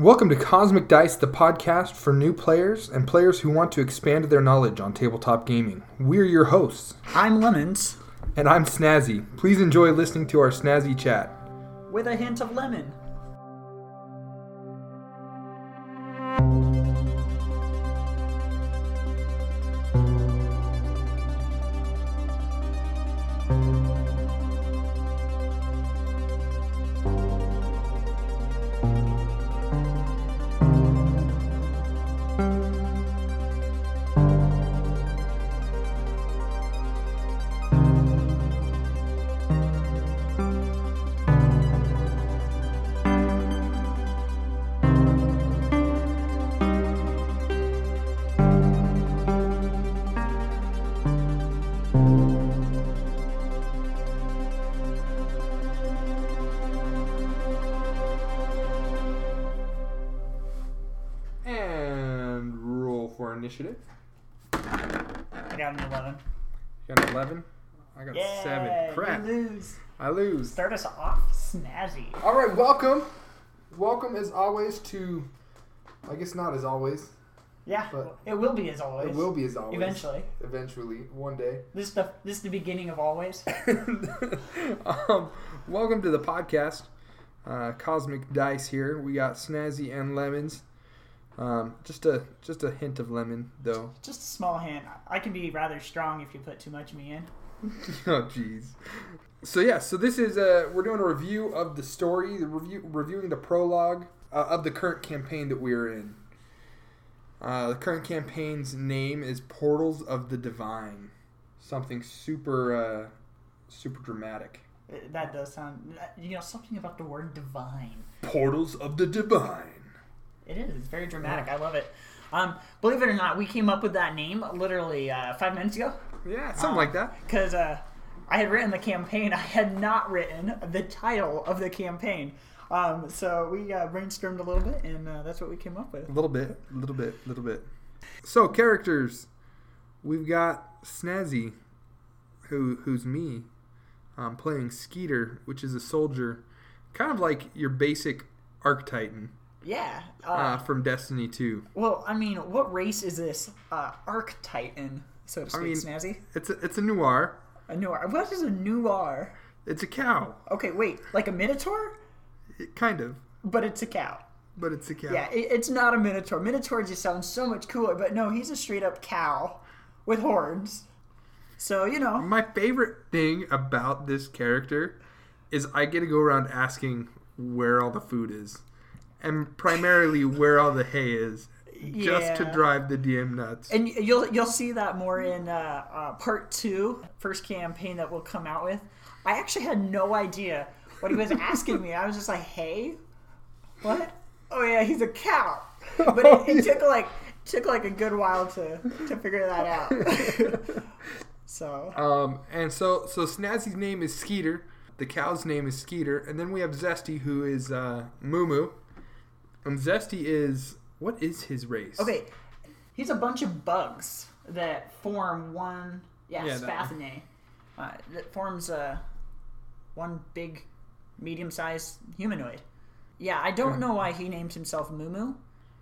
Welcome to Cosmic Dice, the podcast for new players and players who want to expand their knowledge on tabletop gaming. We're your hosts, I'm Lemons and I'm Snazzy. Please enjoy listening to our snazzy chat. with a hint of lemon. Initiative. I got an 11. You got an 11? I got Yeah, 7. Crap. you lose. I lose. Start us off snazzy. All right, welcome. Welcome as always to, I guess not as always. Yeah, But- it will be as always. It will be as always. Eventually. Eventually, one day. This is the this is the beginning of always. um, welcome to the podcast. Uh, Cosmic Dice here. We got Snazzy and Lemons. Um, just a just a hint of lemon though. Just a small hint. I can be rather strong if you put too much of me in. oh jeez. So yeah, so this is uh we're doing a review of the story, the review reviewing the prologue uh, of the current campaign that we're in. Uh, the current campaign's name is Portals of the Divine. Something super uh, super dramatic. That does sound, you know, something about the word divine. Portals of the Divine. It is. It's very dramatic. I love it. Um, believe it or not, we came up with that name literally uh, five minutes ago. Yeah, something Um, like that. Because uh, I had written the campaign, I had not written the title of the campaign. Um, so we uh, brainstormed a little bit, and uh, that's what we came up with. A little bit, a little bit, a little bit. So characters, we've got Snazzy, who who's me, um, playing Skeeter, which is a soldier, kind of like your basic Arc Titan Yeah. Uh, uh, from Destiny Two. well, I mean, what race is this? Uh, Arc Titan, so to speak, mean- Snazzy. It's a, it's a nuar. A nuar. What is a nuar? It's a cow, Okay, wait, like a minotaur, it, kind of, but it's a cow. but it's a cow. Yeah, it, it's not a minotaur. Minotaur just sounds so much cooler, but no, he's a straight up cow with horns. So you know, My favorite thing about this character is I get to go around asking where all the food is, and primarily where all the hay is, just to drive the DM nuts. and you'll you'll see that more in uh, uh, part two, first campaign that we'll come out with. I actually had no idea what he was asking me. I was just like, "Hey, what? Oh yeah, he's a cow." But it, it took like took like a good while to to figure that out. so Um, and so so Snazzy's name is Skeeter. The cow's name is Skeeter, and then we have Zesty, who is uh, Moo And Zesty is what is his race? okay, he's a bunch of bugs that form one. Yeah, Yeah. Spathinae. Uh, that forms uh, one big, medium-sized humanoid. Yeah, I don't know why he named himself Moo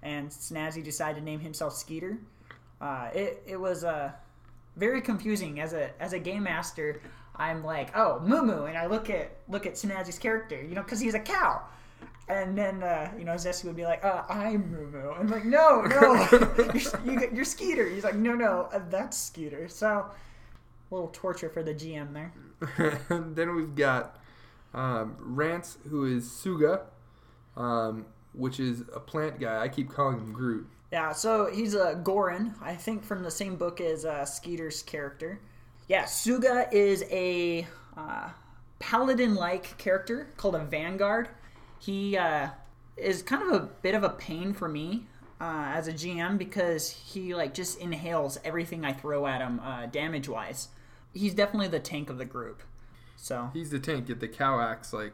and Snazzy decided to name himself Skeeter. Uh, it it was uh, very confusing as a as a game master. I'm like, oh, Moo and I look at look at Snazzy's character, you know, because he's a cow. And then, uh, you know, Zesty would be like, uh, I'm Moo I'm like, no, no, you're, you, you're Skeeter. He's like, no, no, uh, that's Skeeter. So, a little torture for the GM there. then we've got um, Rance, who is Suga, um, which is a plant guy. I keep calling him Groot. Yeah, so he's a Ghoran, I think from the same book as uh, Skeeter's character. Yeah, Suga is a uh, paladin like character called a Vanguard. He uh, is kind of a bit of a pain for me uh, as a GM because he like just inhales everything I throw at him uh, damage wise. He's definitely the tank of the group. So He's the tank, yet the cow acts like.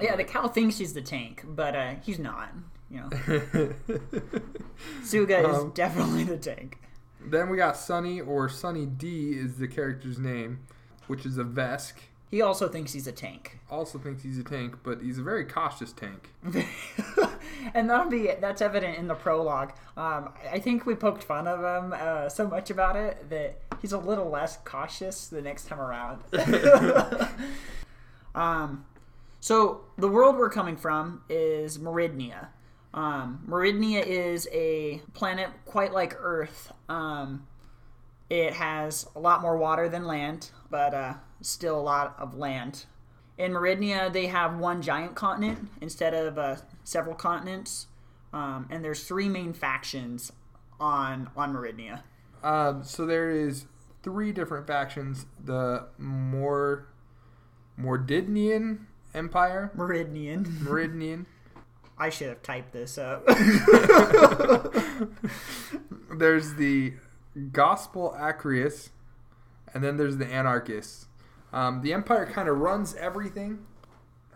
yeah, the cow thinks he's the tank, but uh, he's not. You know, Suga is Um, definitely the tank. Then we got Sunny, or Sunny D is the character's name, which is a Vesk. He also thinks he's a tank. Also thinks he's a tank, but he's a very cautious tank. and that'll be that's evident in the prologue. Um, I think we poked fun of him uh, so much about it that he's a little less cautious the next time around. um, so the world we're coming from is Meridnia. Um, Meridnia is a planet quite like Earth. Um, it has a lot more water than land, but uh, still a lot of land. In Meridnia, they have one giant continent instead of uh, several continents, um, and there's three main factions on on Meridnia. Um, so there is three different factions: the more Mordidnian Empire, Meridnian. Meridnian. I should have typed this up. there's the Gospel Acreus, and then there's the Anarchists. Um, the Empire kind of runs everything.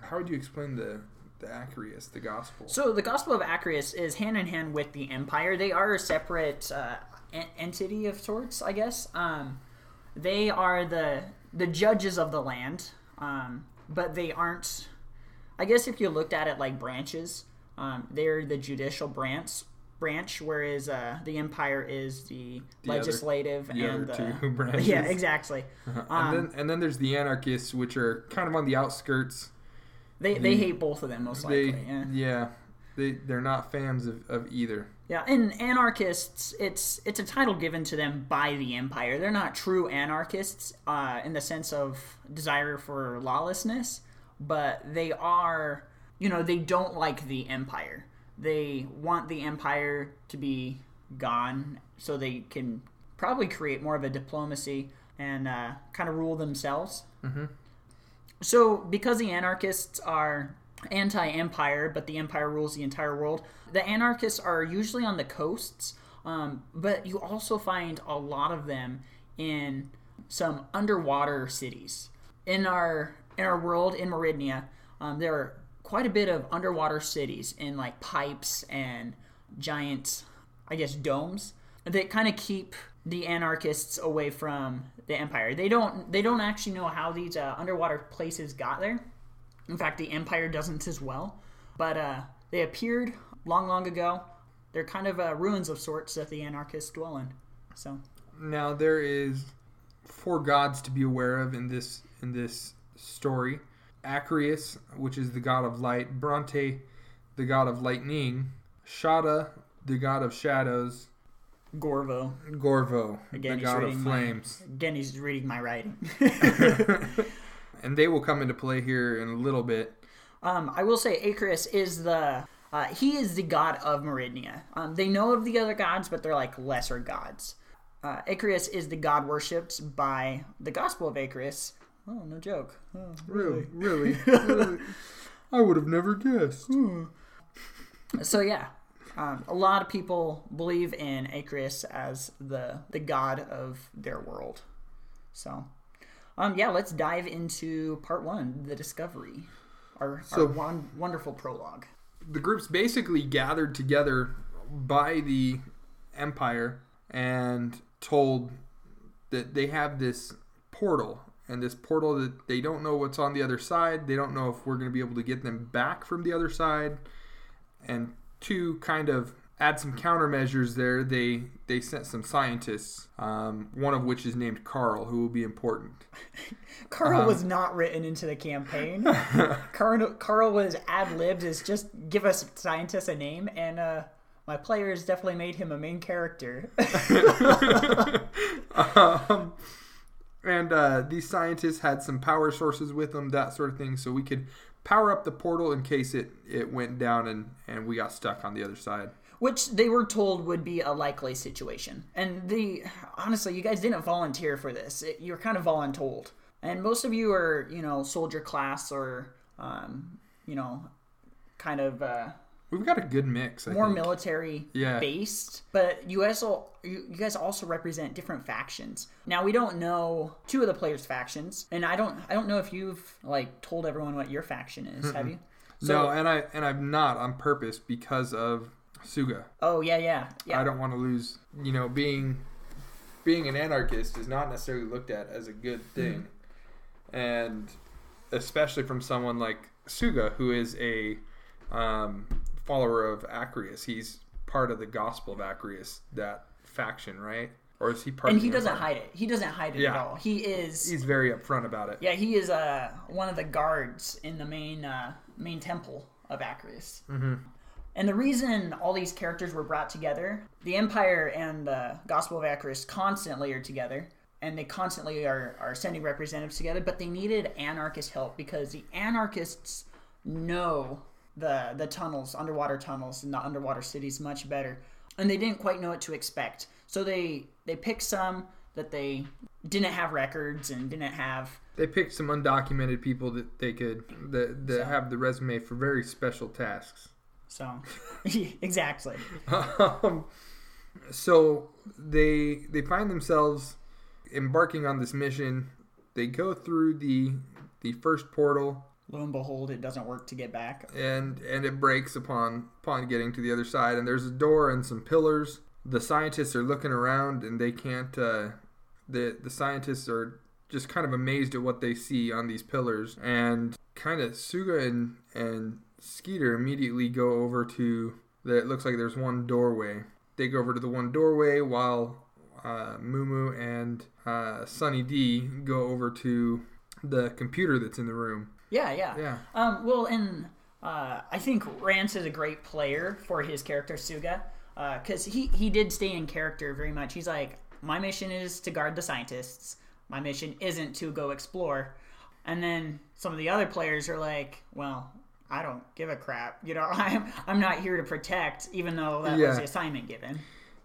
How would you explain the the Acreus, the Gospel? so the Gospel of Acreus is hand in hand with the Empire. They are a separate uh, en- entity of sorts, I guess. Um, they are the the judges of the land, um, but they aren't. I guess if you looked at it like branches, um, they're the judicial branch, branch, whereas uh, the Empire is the, The other- legislative the and other the two branches. yeah, exactly. and Um, then and then there's the Anarchists, which are kind of on the outskirts. They they hate both of them most They likely. yeah. yeah, they they're not fans of, of either. Yeah, and anarchists, it's it's a title given to them by the empire. They're not true anarchists uh, in the sense of desire for lawlessness, but they are, you know, they don't like the empire. They want the empire to be gone so they can probably create more of a diplomacy and uh, kind of rule themselves. So, because the anarchists are anti empire, but the empire rules the entire world, the anarchists are usually on the coasts, um, but you also find a lot of them in some underwater cities. In our in our world in Meridnia, um, there are quite a bit of underwater cities in like pipes and giant, I guess, domes that kind of keep the anarchists away from the empire. They don't they don't actually know how these uh, underwater places got there. In fact, the empire doesn't as well. But uh, they appeared long, long ago. They're kind of uh, ruins of sorts that the anarchists dwell in. So Now there is four gods to be aware of in this in this story. Acreus, which is the god of light, Bronte, the god of lightning, Shada, the god of shadows, Gorvo. Gorvo, Again, the god of reading my- flames. Again, he's reading my writing. and they will come into play here in a little bit. Um, I will say Icarus is the uh, he is the god of Meridnia. Um, they know of the other gods, but they're like lesser gods. Uh, Icarus is the god worshipped by the Gospel of Icarus. Oh, no joke. Oh, Really, really, really. I would have never guessed. So yeah, um, a lot of people believe in Icarus as the the god of their world. So, um, yeah, let's dive into part one, the discovery, our, So- our won- wonderful prologue. the group's basically gathered together by the empire and told that they have this portal and this portal that they don't know what's on the other side they don't know if we're going to be able to get them back from the other side and to kind of add some countermeasures there they they sent some scientists um, one of which is named carl who will be important Carl Uh-huh. was not written into the campaign. Carl, Carl was ad libbed as just give us scientists a name, and uh, my players definitely made him a main character. um, and uh, these scientists had some power sources with them, that sort of thing, so we could power up the portal in case it, it went down and, and we got stuck on the other side. which they were told would be a likely situation. And the honestly, you guys didn't volunteer for this. It, you're kind of voluntold. And most of you are, you know, soldier class or, um, you know, kind of uh, We've got a good mix. I more think. military Yeah. based. But you guys, all, you, you guys also represent different factions. Now we don't know two of the players' factions, and I don't, I don't know if you've like told everyone what your faction is. Have you? no, and I and I'm not on purpose because of Suga. Oh yeah, yeah, yeah. I don't want to lose. You know, being being an anarchist is not necessarily looked at as a good thing, and especially from someone like Suga, who is a um, follower of Acreus. He's part of the Gospel of Acreus, that faction, right? Or is he part? And of he doesn't hide it. He doesn't hide it at all. He is. He's very upfront about it. yeah, he is uh, one of the guards in the main uh, main temple of Acreus. Mm-hmm. And the reason all these characters were brought together, the Empire and the Gospel of Acreus constantly are together, and they constantly are, are sending representatives together. But they needed anarchist help because the anarchists know the the tunnels, underwater tunnels, and the underwater cities much better, and they didn't quite know what to expect. So they they picked some that they didn't have records and didn't have They picked some undocumented people that they could that, that have the resume for very special tasks. so exactly um, so they they find themselves embarking on this mission. They go through the the first portal lo and behold it doesn't work to get back and and it breaks upon upon getting to the other side and there's a door and some pillars the scientists are looking around and they can't uh the the scientists are just kind of amazed at what they see on these pillars and kind of suga and and skeeter immediately go over to that. looks like there's one doorway they go over to the one doorway while uh, Mumu and uh, Sunny D go over to the computer that's in the room. Yeah yeah Yeah. Um, well, and uh, I think Rance is a great player for his character Suga because he he did stay in character very much. He's like, my mission is to guard the scientists. My mission isn't to go explore. And then some of the other players are like, well, I don't give a crap. You know, I'm I'm not here to protect, even though that was the assignment given.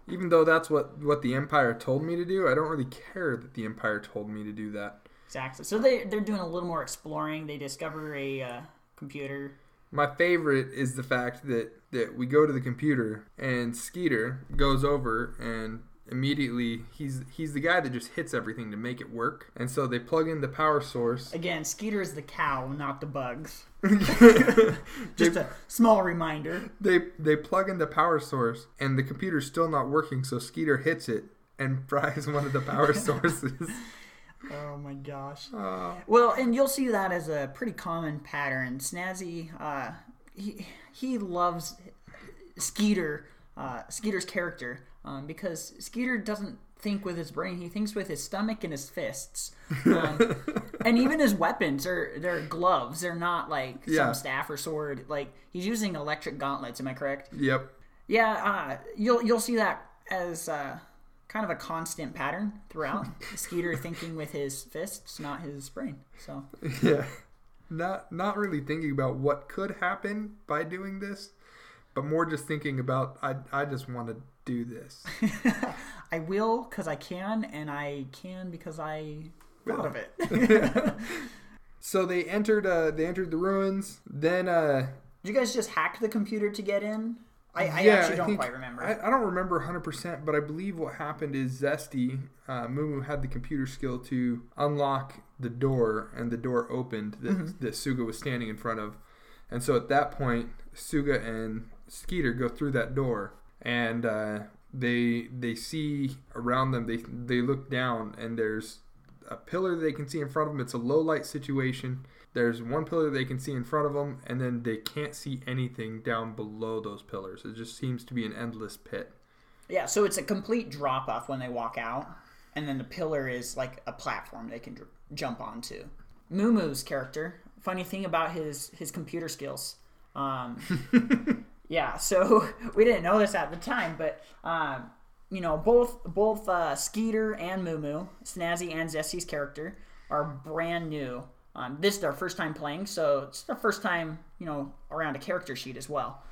Even though that's what what the Empire told me to do, I don't really care that the Empire told me to do that. Exactly. So they they're doing a little more exploring. They discover a uh, computer. My favorite is the fact that that we go to the computer and Skeeter goes over and immediately he's he's the guy that just hits everything to make it work. And so they plug in the power source. Again, Skeeter is the cow, not the bugs. they, Just a small reminder. they they plug in the power source and the computer's still not working, so Skeeter hits it and fries one of the power sources. Oh my gosh. Uh, Well, and you'll see that as a pretty common pattern. Snazzy, uh, he he loves Skeeter, uh, Skeeter's character, um, because Skeeter doesn't think with his brain; he thinks with his stomach and his fists. Um, and even his weapons are they're gloves; they're not like Yeah. some staff or sword. Like he's using electric gauntlets. Am I correct? yep. Yeah, uh, you'll you'll see that as uh, kind of a constant pattern throughout. Skeeter thinking with his fists, not his brain. So Yeah. Not not really thinking about what could happen by doing this, but more just thinking about I I just want to do this. I will because I can, and I can because I thought of it. So they entered uh they entered the ruins. Then uh Did you guys just hack the computer to get in? I, I yeah, actually don't think- quite remember. I, I don't remember 100%, but I believe what happened is Zesty, uh, Mumu had the computer skill to unlock the door, and the door opened that, Mm-hmm. that Suga was standing in front of. And so at that point, Suga and Skeeter go through that door, and uh, they they see around them. They they look down, and there's a pillar they can see in front of them. It's a low light situation. There's one pillar they can see in front of them, and then they can't see anything down below those pillars. It just seems to be an endless pit. yeah, so it's a complete drop off when they walk out, and then the pillar is like a platform they can dr- jump onto. Mumu's character, funny thing about his his computer skills. Um, yeah, so we didn't know this at the time, but um, you know, both both uh, Skeeter and Mumu, Snazzy and Zesty's character, are brand new. Um, this is their first time playing, so it's their first time, you know, around a character sheet as well.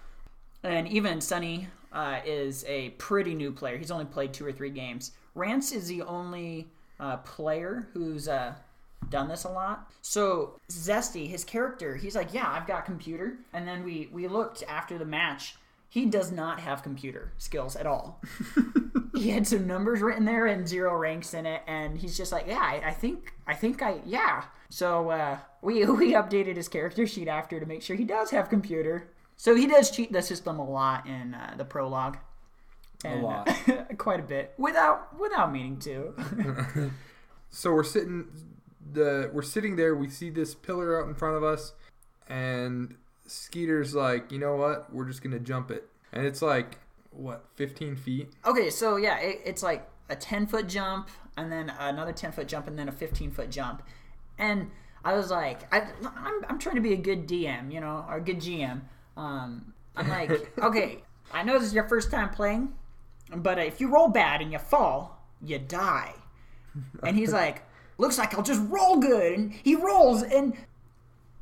And even Sunny uh, is a pretty new player. He's only played two or three games. Rance is the only uh, player who's uh, done this a lot. So Zesty, his character, he's like, yeah, I've got computer. And then we we looked after the match. He does not have computer skills at all. he had some numbers written there and zero ranks in it, and he's just like, yeah, I, I think I think I yeah. So uh, we we updated his character sheet after to make sure he does have computer. So he does cheat the system a lot in uh, the prologue. And, lot. uh, quite a bit, without without meaning to. So we're sitting the we're sitting there. We see this pillar out in front of us, and Skeeter's like, you know what? We're just gonna jump it, and it's like what, 15 feet? Okay, so yeah, it, it's like a 10 foot jump, and then another 10 foot jump, and then a 15 foot jump. And I was like, I, I'm, I'm trying to be a good DM, you know, or a good GM. Um, I'm like, okay, I know this is your first time playing, but if you roll bad and you fall, you die. And he's like, looks like I'll just roll good. And he rolls, and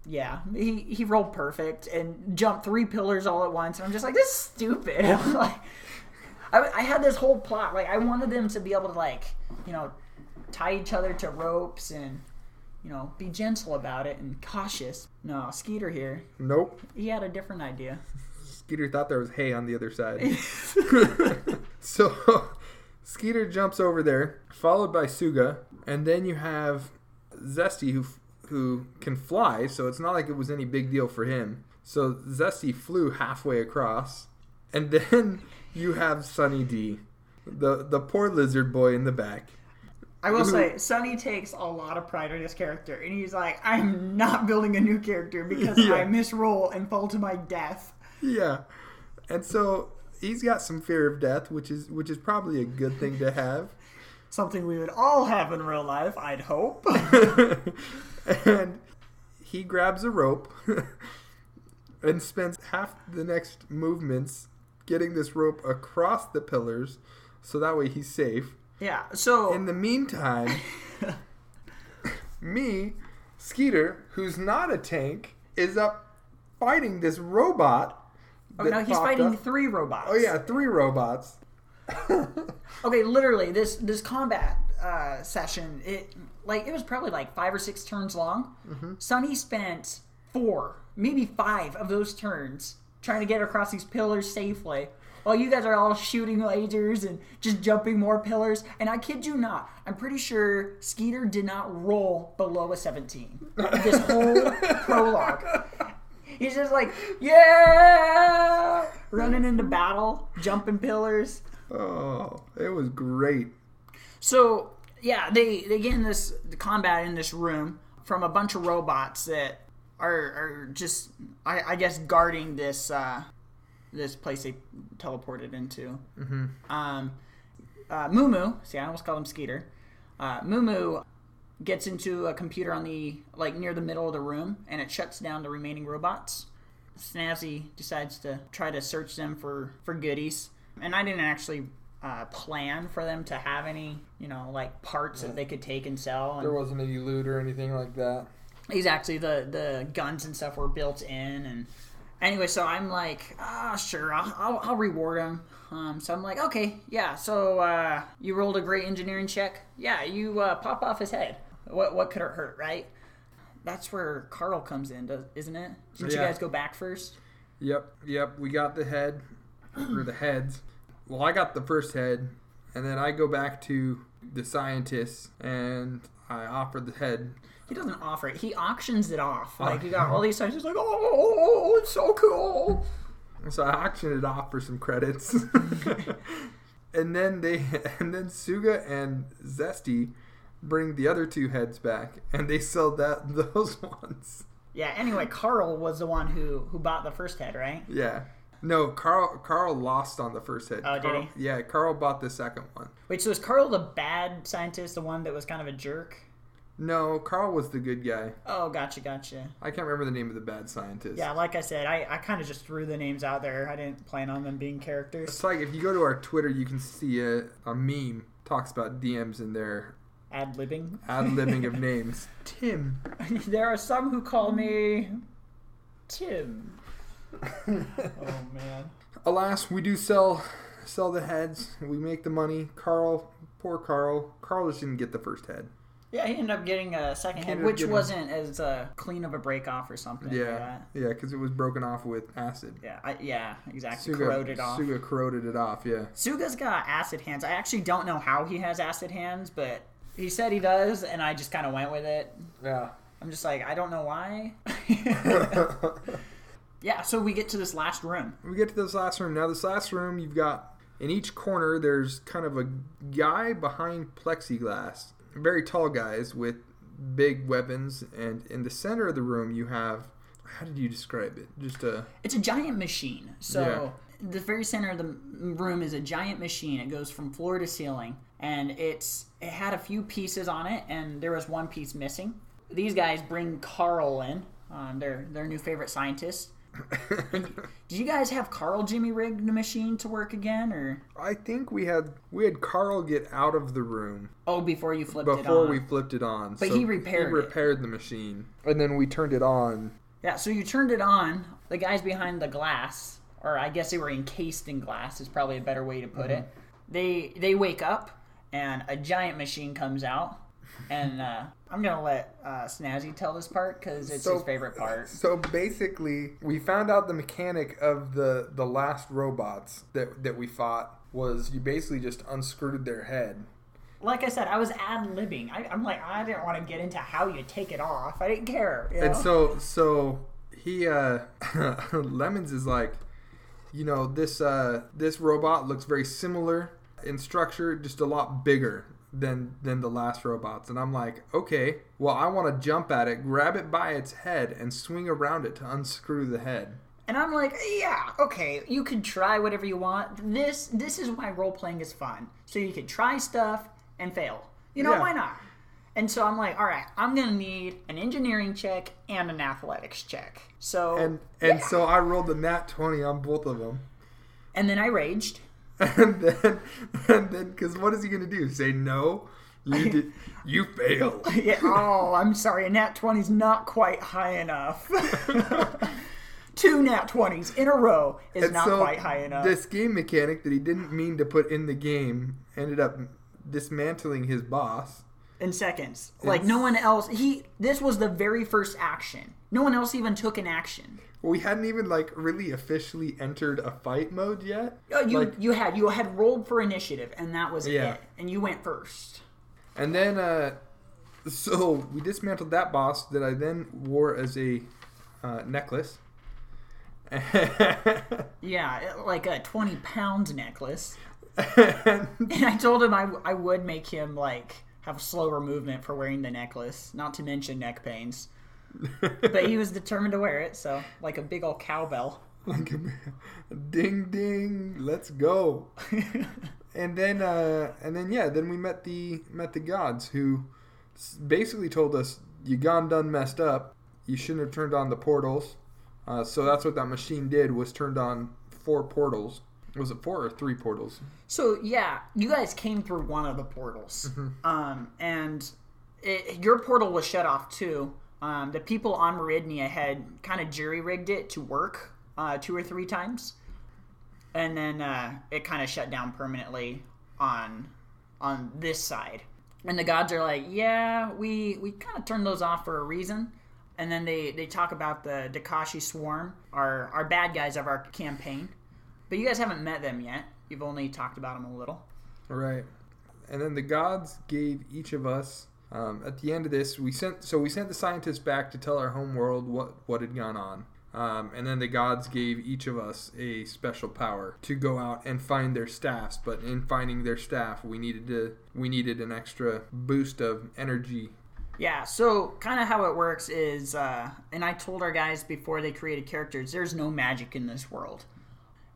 yeah, he, he rolled perfect and jumped three pillars all at once. And I'm just like, this is stupid. like, I, I had this whole plot. Like, I wanted them to be able to, like, you know, tie each other to ropes and, you know, be gentle about it and cautious. No, Skeeter here, Nope. he had a different idea. Skeeter thought there was hay on the other side. so Skeeter jumps over there, followed by Suga, and then you have Zesty who who can fly, so it's not like it was any big deal for him. So Zesty flew halfway across, and then you have Sunny D, the the poor lizard boy in the back. I will say, Sunny takes a lot of pride in his character, and he's like, I'm not building a new character because Yeah. I misroll and fall to my death. Yeah, and so he's got some fear of death, which is which is probably a good thing to have. Something we would all have in real life, I'd hope. and he grabs a rope and spends half the next movements getting this rope across the pillars so that way he's safe. Yeah, so. In the meantime, me, Skeeter, who's not a tank, is up fighting this robot. oh, no, he's fighting up. three robots. Oh yeah, three robots. Okay, literally, this this combat uh, session, it like it was probably like five or six turns long. Sunny spent four, maybe five of those turns trying to get across these pillars safely. While you guys are all shooting lasers and just jumping more pillars, and I kid you not, I'm pretty sure Skeeter did not roll below a 17. This whole prologue. He's just like, yeah, running into battle, jumping pillars. Oh, it was great. So yeah, they they get in this combat in this room from a bunch of robots that are are just I, I guess guarding this uh, this place they teleported into. Mm-hmm. Um, uh, Mumu, see, I almost called him Skeeter. Uh, Mumu gets into a computer on the like near the middle of the room, and it shuts down the remaining robots. Snazzy decides to try to search them for for goodies, and I didn't actually uh, plan for them to have any, you know, like parts that they could take and sell. And There wasn't any loot or anything like that. exactly the the guns and stuff were built in and anyway so i'm like ah sure i'll, I'll, I'll reward him um, so i'm like okay yeah so uh, you rolled a great engineering check yeah you uh, pop off his head what, what could it hurt right that's where carl comes in does, isn't it didn't Yeah. you guys go back first Yep, yep. We got the head or the heads. Well, I got the first head, and then I go back to the scientists and I offer the head. He doesn't offer it he auctions it off oh. like you got all these scientists like oh, oh, oh it's so cool So I auctioned it off for some credits. and then they and then Suga and Zesty bring the other two heads back and they sell that those ones. yeah anyway carl was the one who who bought the first head right Yeah. No, Carl Carl lost on the first head. Oh, did Carl, he? Yeah, Carl bought the second one. Wait, so is Carl the bad scientist, the one that was kind of a jerk? No, Carl was the good guy. Oh, gotcha, gotcha. I can't remember the name of the bad scientist. Yeah, like I said, I, I kind of just threw the names out there. I didn't plan on them being characters. It's like if you go to our Twitter, you can see a, a meme talks about DMs in their Ad libbing. ad libbing of names. Tim. there are some who call me Tim. oh man. Alas, we do sell sell the heads. We make the money. Carl, poor Carl. Carl just didn't get the first head. Yeah, he ended up getting a second He head, ended up which getting- wasn't as uh, clean of a break off or something. Yeah, that. yeah, because it was broken off with acid. Yeah, I, yeah, exactly. Suga, Corroded off. Suga corroded it off. Yeah. Suga's got acid hands. I actually don't know how he has acid hands, but he said he does, and I just kind of went with it. Yeah. I'm just like, I don't know why. yeah, so we get to this last room. we get to this last room. Now, this last room, you've got in each corner, there's kind of a guy behind plexiglass. Very tall guys with big weapons. And in the center of the room, you have how did you describe it? Just a It's a giant machine. So the very center of the room is a giant machine. It goes from floor to ceiling, and it's it had a few pieces on it, and there was one piece missing. These guys bring Carl in, um, their their new favorite scientist. Did you guys have Carl Jimmy rig the machine to work again, or I think we had we had Carl get out of the room oh before you flipped it on. before we flipped it on. But he repaired he it. repaired the machine, and then we turned it on. Yeah, so you turned it on. The guys behind the glass, or I guess they were encased in glass, is probably a better way to put mm-hmm. it. They they wake up, and a giant machine comes out. And uh, I'm gonna let uh, Snazzy tell this part because it's So- his favorite part. So basically, we found out the mechanic of the the last robots that that we fought was you basically just unscrewed their head. Like I said, I was ad libbing. I'm like, I didn't want to get into how you take it off. I didn't care. You know? And so so he uh Lemons is like, you know, this uh this robot looks very similar in structure, just a lot bigger than than the last robots. And I'm like, okay, well I want to jump at it, grab it by its head, and swing around it to unscrew the head. And I'm like, yeah, okay, you can try whatever you want. This this is why role playing is fun. So you can try stuff and fail. You know, Yeah. why not? And so I'm like, all right, I'm gonna need an engineering check and an athletics check. So And and yeah. so I rolled the nat twenty on both of them. and then I raged. And then and then because what is he gonna do? Say no? You did, you fail. Yeah, oh, I'm sorry, a nat 20's not quite high enough. Two nat 20s in a row is And not so quite high enough. This game mechanic that he didn't mean to put in the game ended up dismantling his boss. in seconds. Like no one else. He. This was the very first action. No one else even took an action. We hadn't even like really officially entered a fight mode yet. Oh, you Like- you had you had rolled for initiative, and that was Yeah. it. And you went first. And then uh so we dismantled that boss that I then wore as a uh, necklace. Yeah, like a twenty pound necklace. and And I told him I, I would make him like have slower movement for wearing the necklace, not to mention neck pains. But he was determined to wear it, so like a big old cowbell. like a ding ding, let's go. and then uh and then yeah, then we met the met the gods who basically told us you gone done messed up. You shouldn't have turned on the portals. Uh, so that's what that machine did was turned on four portals. Was it four or three portals? So yeah, you guys came through one of the portals, um, and it, your portal was shut off too. Um, the people on Meridnia had kind of jury rigged it to work uh, two or three times, and then uh, it kind of shut down permanently on on this side. And the gods are like, "Yeah, we we kind of turned those off for a reason." And then they they talk about the Dakashi Swarm, our our bad guys of our campaign. But you guys haven't met them yet. You've only talked about them a little. Right. And then the gods gave each of us um, at the end of this. We sent so we sent the scientists back to tell our home world what what had gone on. Um, and then the gods gave each of us a special power to go out and find their staffs. But in finding their staff, we needed to we needed an extra boost of energy. Yeah, so kind of how it works is, uh, and I told our guys before they created characters, there's no magic in this world.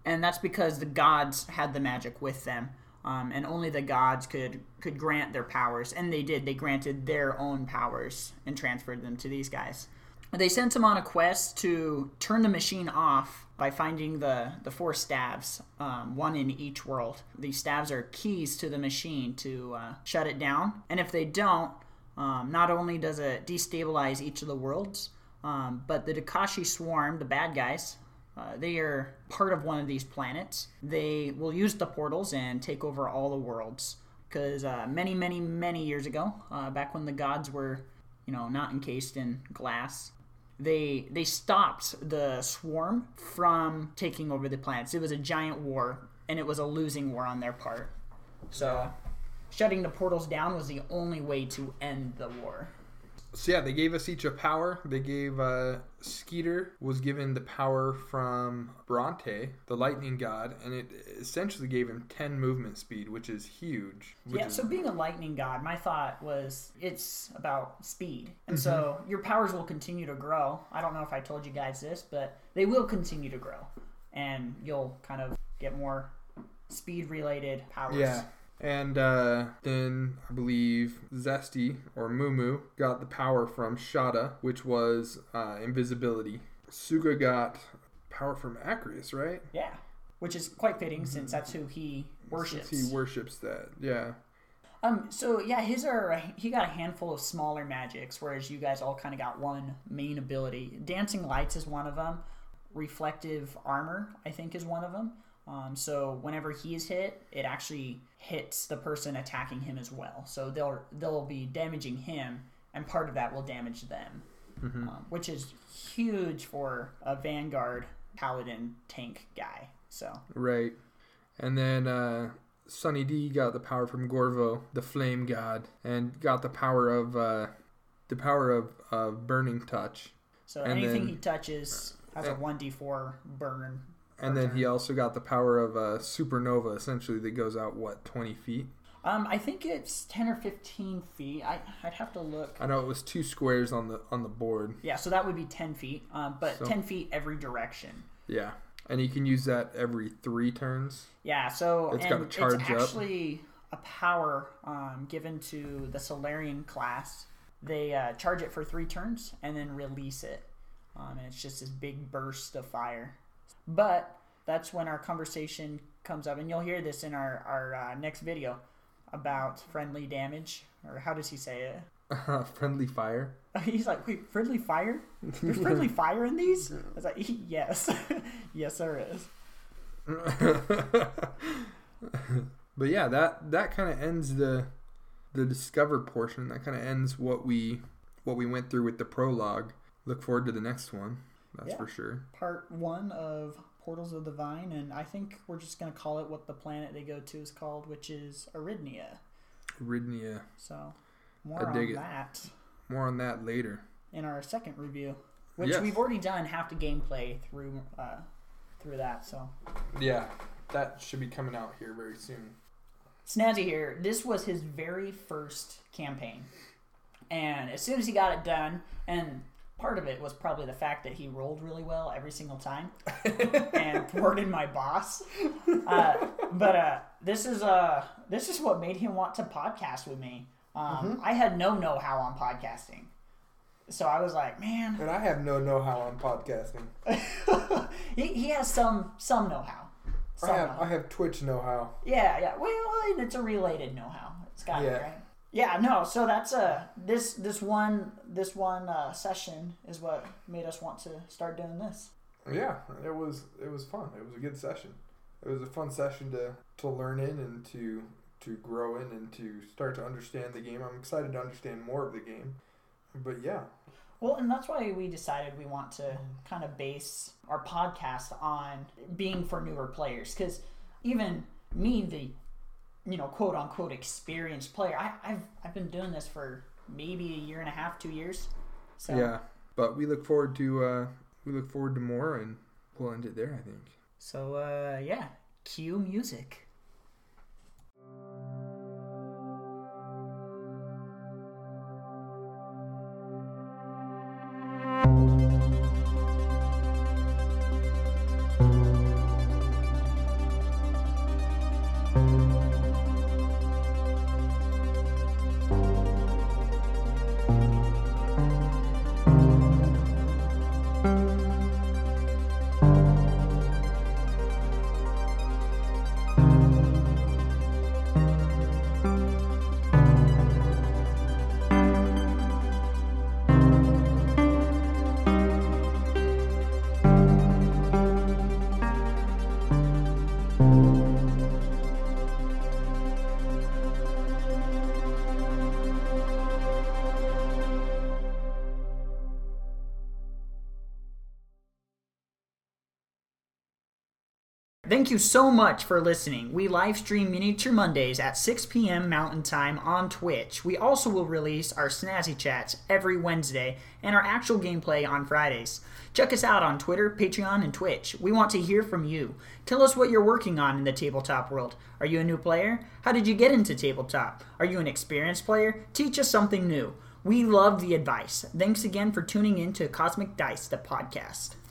And that's because the gods had the magic with them. Um, and only the gods could could grant their powers, and they did. They granted their own powers and transferred them to these guys. They sent them on a quest to turn the machine off by finding the the four staves, um, one in each world. These staves are keys to the machine to uh, shut it down, and if they don't, um, not only does it destabilize each of the worlds, um, but the Dakashi swarm, the bad guys, uh, they are part of one of these planets. They will use the portals and take over all the worlds. Because uh, many, many, many years ago, uh, back when the gods were, you know, not encased in glass, they they stopped the swarm from taking over the planets. It was a giant war, and it was a losing war on their part. So, shutting the portals down was the only way to end the war. So yeah, they gave us each a power. They gave uh, Skeeter was given the power from Bronte, the lightning god, and it essentially gave him ten movement speed, which is huge. which Yeah, is- so being a lightning god, my thought was it's about speed. And Mm-hmm. so your powers will continue to grow. I don't know if I told you guys this, but they will continue to grow. And you'll kind of get more speed related powers. Yeah. And uh, then I believe Zesty or Mumu got the power from Shada, which was uh, invisibility. Suga got power from Acreus, right? Yeah. Which is quite fitting since that's who he worships. Since he worships that. Yeah. Um. So yeah, his are he got a handful of smaller magics, whereas you guys all kind of got one main ability. Dancing lights is one of them. Reflective armor, I think, is one of them. Um, so whenever he is hit, it actually hits the person attacking him as well. So they'll they'll be damaging him, and part of that will damage them, um, which is huge for a vanguard paladin tank guy. So Right. And then uh, Sunny D got the power from Gorvo, the flame god, and got the power of uh, the power of, of burning touch. so And anything then- he touches has a one d four burn. And then he also got the power of a supernova, essentially that goes out what twenty feet. Um, I think it's ten or fifteen feet. I I'd have to look. I know it was two squares on the on the board. Yeah, so that would be ten feet. Um, but So- ten feet every direction. Yeah, and you can use that every three turns. Yeah, so it's gotta charge it's up. actually a power um, given to the Solarian class. They uh, charge it for three turns and then release it, um, and it's just this big burst of fire. But that's when our conversation comes up, and you'll hear this in our our uh, next video about friendly damage, or how does he say it? Friendly fire. He's like, wait, friendly fire? There's friendly fire in these? I was like, yes, yes, there is. but yeah, that that kind of ends the the discover portion. That kind of ends what we what we went through with the prologue. Look forward to the next one. That's Yeah. for sure. Part one of Portals of the Vine, and I think we're just gonna call it what the planet they go to is called, which is Aridnia. Aridnia. So more I on dig it. that More on that later. in our second review, which Yes. we've already done half the gameplay through uh, through that. So Yeah, that should be coming out here very soon. Snazzy here, this was his very first campaign. And as soon as he got it done, and part of it was probably the fact that he rolled really well every single time and thwarted my boss. Uh, but uh, this is uh, this is what made him want to podcast with me. Um, I had no know how on podcasting. So I was like, man, And I have no know how on podcasting. he, he has some some know how. I have I have Twitch know how. Yeah, yeah. Well, it's a related know-how. It's got it Yeah. right. Yeah, no. So that's uh this this one this one uh, session is what made us want to start doing this. Yeah, it was it was fun. It was a good session. It was a fun session to to learn in and to to grow in and to start to understand the game. I'm excited to understand more of the game. But yeah, Well, and that's why we decided we want to kind of base our podcast on being for newer players because even me, the you know quote unquote experienced player, I, I've I've been doing this for maybe a year and a half, two years. So yeah. But we look forward to uh, we look forward to more, and we'll end it there. I think. so uh, yeah, cue music. Thank you so much for listening. We live stream Miniature Mondays at 6 p.m. Mountain Time on Twitch. We also will release our Snazzy Chats every Wednesday and our actual gameplay on Fridays. Check us out on Twitter, Patreon, and Twitch. We want to hear from you. Tell us what you're working on in the tabletop world. Are you a new player? How did you get into tabletop? Are you an experienced player? Teach us something new. We love the advice. Thanks again for tuning in to Cosmic Dice, the podcast.